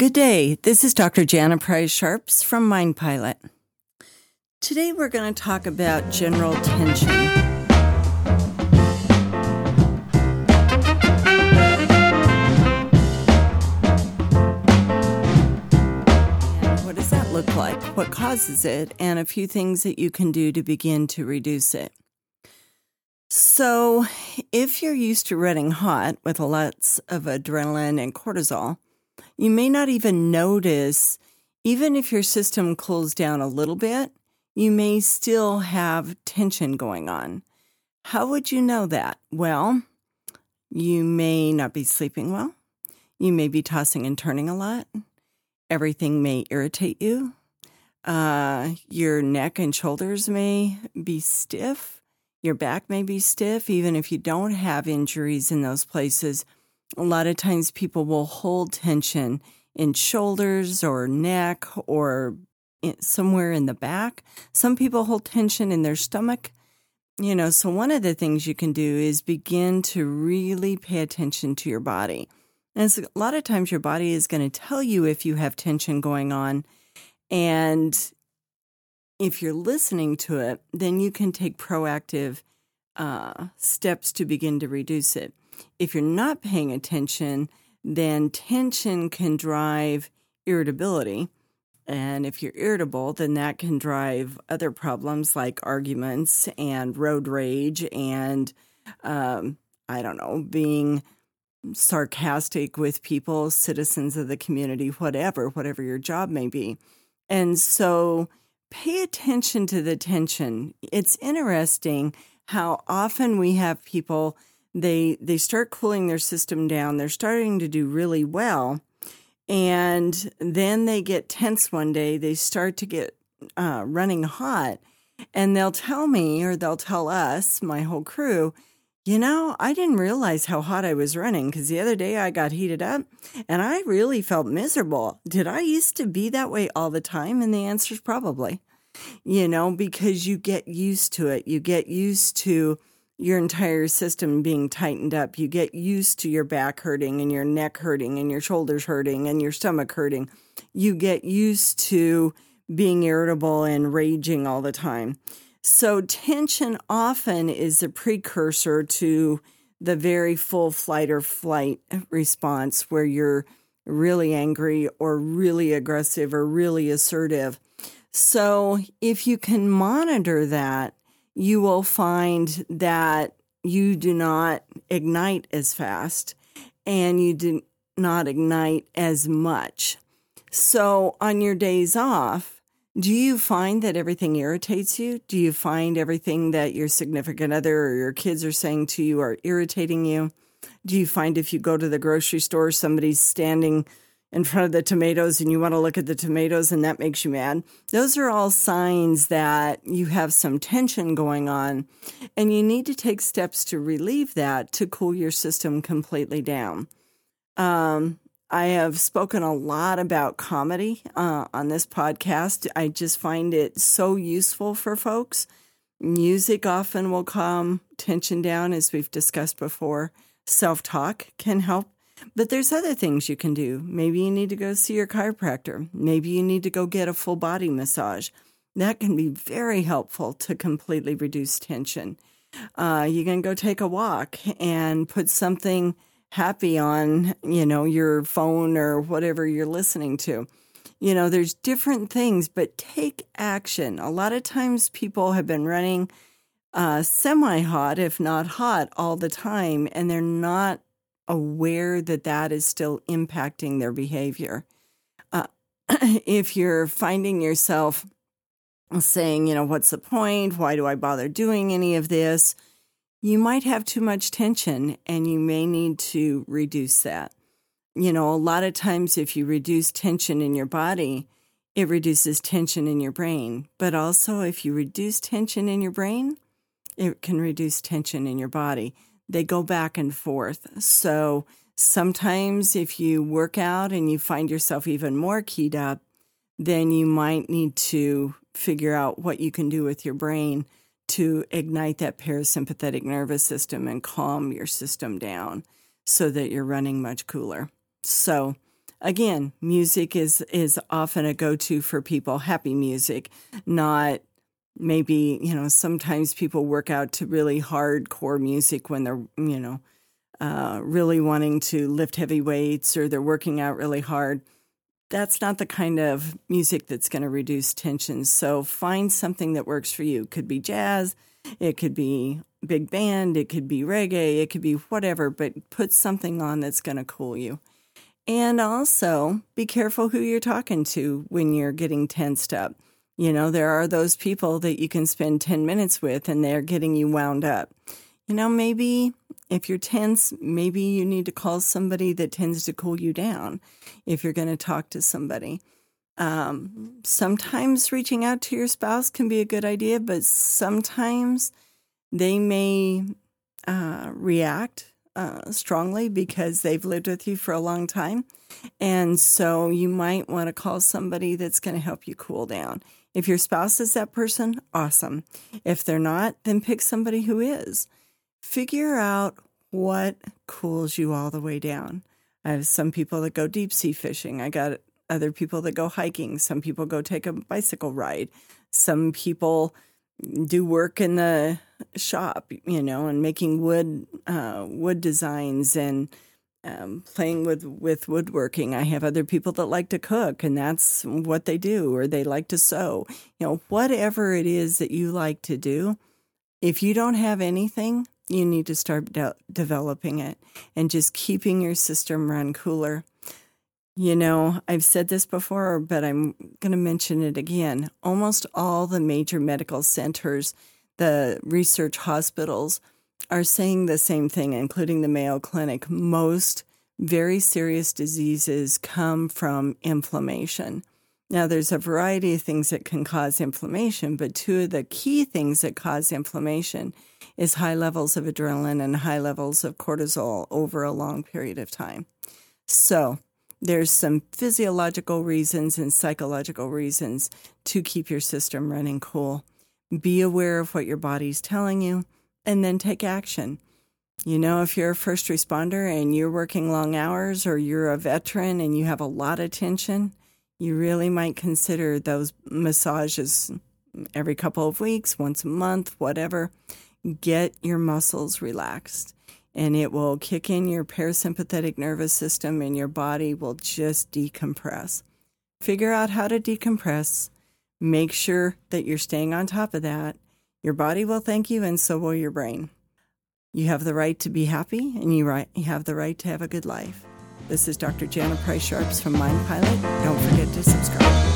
Good day. This is Dr. Jana Price Sharps from Mind Pilot. Today we're going to talk about general tension. What does that look like? What causes it? And a few things that you can do to begin to reduce it. So, if you're used to running hot with lots of adrenaline and cortisol, you may not even notice, even if your system cools down a little bit, you may still have tension going on. How would you know that? Well, you may not be sleeping well. You may be tossing and turning a lot. Everything may irritate you. Uh, your neck and shoulders may be stiff your back may be stiff, even if you don't have injuries in those places. A lot of times people will hold tension in shoulders or neck or somewhere in the back. Some people hold tension in their stomach. You know, so one of the things you can do is begin to really pay attention to your body. And a lot of times your body is going to tell you if you have tension going on. And if you're listening to it, then you can take proactive uh, steps to begin to reduce it. If you're not paying attention, then tension can drive irritability. And if you're irritable, then that can drive other problems like arguments and road rage and, um, I don't know, being sarcastic with people, citizens of the community, whatever, whatever your job may be. And so pay attention to the tension. It's interesting how often we have people they they start cooling their system down. They're starting to do really well, and then they get tense one day. They start to get uh, running hot, and they'll tell me or they'll tell us, my whole crew, you know, I didn't realize how hot I was running because the other day I got heated up and I really felt miserable. Did I used to be that way all the time? And the answer is probably, you know, because you get used to it. You get used to your entire system being tightened up. You get used to your back hurting and your neck hurting and your shoulders hurting and your stomach hurting. You get used to being irritable and raging all the time. So, tension often is a precursor to the very full fight or flight response where you're really angry or really aggressive or really assertive. So, if you can monitor that, you will find that you do not ignite as fast and you do not ignite as much. So, on your days off, do you find that everything irritates you? Do you find everything that your significant other or your kids are saying to you are irritating you? Do you find if you go to the grocery store, somebody's standing in front of the tomatoes and you want to look at the tomatoes and that makes you mad? Those are all signs that you have some tension going on and you need to take steps to relieve that to cool your system completely down. Um, I have spoken a lot about comedy uh, on this podcast. I just find it so useful for folks. Music often will calm tension down, as we've discussed before. Self talk can help. But there's other things you can do. Maybe you need to go see your chiropractor. Maybe you need to go get a full body massage. That can be very helpful to completely reduce tension. Uh, you can go take a walk and put something happy on, you know, your phone or whatever you're listening to. You know, there's different things, but take action. A lot of times people have been running uh, semi hot, if not hot, all the time, and they're not aware that that is still impacting their behavior. Uh, if you're finding yourself saying, you know, what's the point? Why do I bother doing any of this? you might have too much tension and you may need to reduce that. You know, a lot of times if you reduce tension in your body, it reduces tension in your brain. But also, if you reduce tension in your brain, it can reduce tension in your body. They go back and forth. So sometimes, if you work out and you find yourself even more keyed up, then you might need to figure out what you can do with your brain to ignite that parasympathetic nervous system and calm your system down so that you're running much cooler. So, again, music is is often a go-to for people, happy music, not maybe, you know, sometimes people work out to really hardcore music when they're, you know, uh, really wanting to lift heavy weights or they're working out really hard. That's not the kind of music that's going to reduce tension. So find something that works for you. It could be jazz, it could be big band, it could be reggae, it could be whatever, but put something on that's going to cool you. And also be careful who you're talking to when you're getting tensed up. You know, there are those people that you can spend 10 minutes with and they're getting you wound up. You know, maybe if you're tense, maybe you need to call somebody that tends to cool you down if you're going to talk to somebody. Um, sometimes reaching out to your spouse can be a good idea, but sometimes they may uh, react uh, strongly because they've lived with you for a long time. And so you might want to call somebody that's going to help you cool down. If your spouse is that person, awesome. If they're not, then pick somebody who is. Figure out what cools you all the way down. I have some people that go deep sea fishing. I got other people that go hiking. Some people go take a bicycle ride. Some people do work in the shop, you know, and making wood uh, wood designs and um, playing with with woodworking. I have other people that like to cook, and that's what they do, or they like to sew. You know, whatever it is that you like to do. If you don't have anything, you need to start de- developing it and just keeping your system run cooler. You know, I've said this before, but I'm going to mention it again. Almost all the major medical centers, the research hospitals, are saying the same thing, including the Mayo Clinic. Most very serious diseases come from inflammation. Now, there's a variety of things that can cause inflammation, but two of the key things that cause inflammation is high levels of adrenaline and high levels of cortisol over a long period of time. So, there's some physiological reasons and psychological reasons to keep your system running cool. Be aware of what your body's telling you and then take action. You know, if you're a first responder and you're working long hours or you're a veteran and you have a lot of tension, you really might consider those massages every couple of weeks, once a month, whatever. Get your muscles relaxed and it will kick in your parasympathetic nervous system and your body will just decompress. Figure out how to decompress. Make sure that you're staying on top of that. Your body will thank you, and so will your brain. You have the right to be happy, and you, right, you have the right to have a good life. This is Dr. Jana Price Sharps from Mind Pilot. Don't forget to subscribe.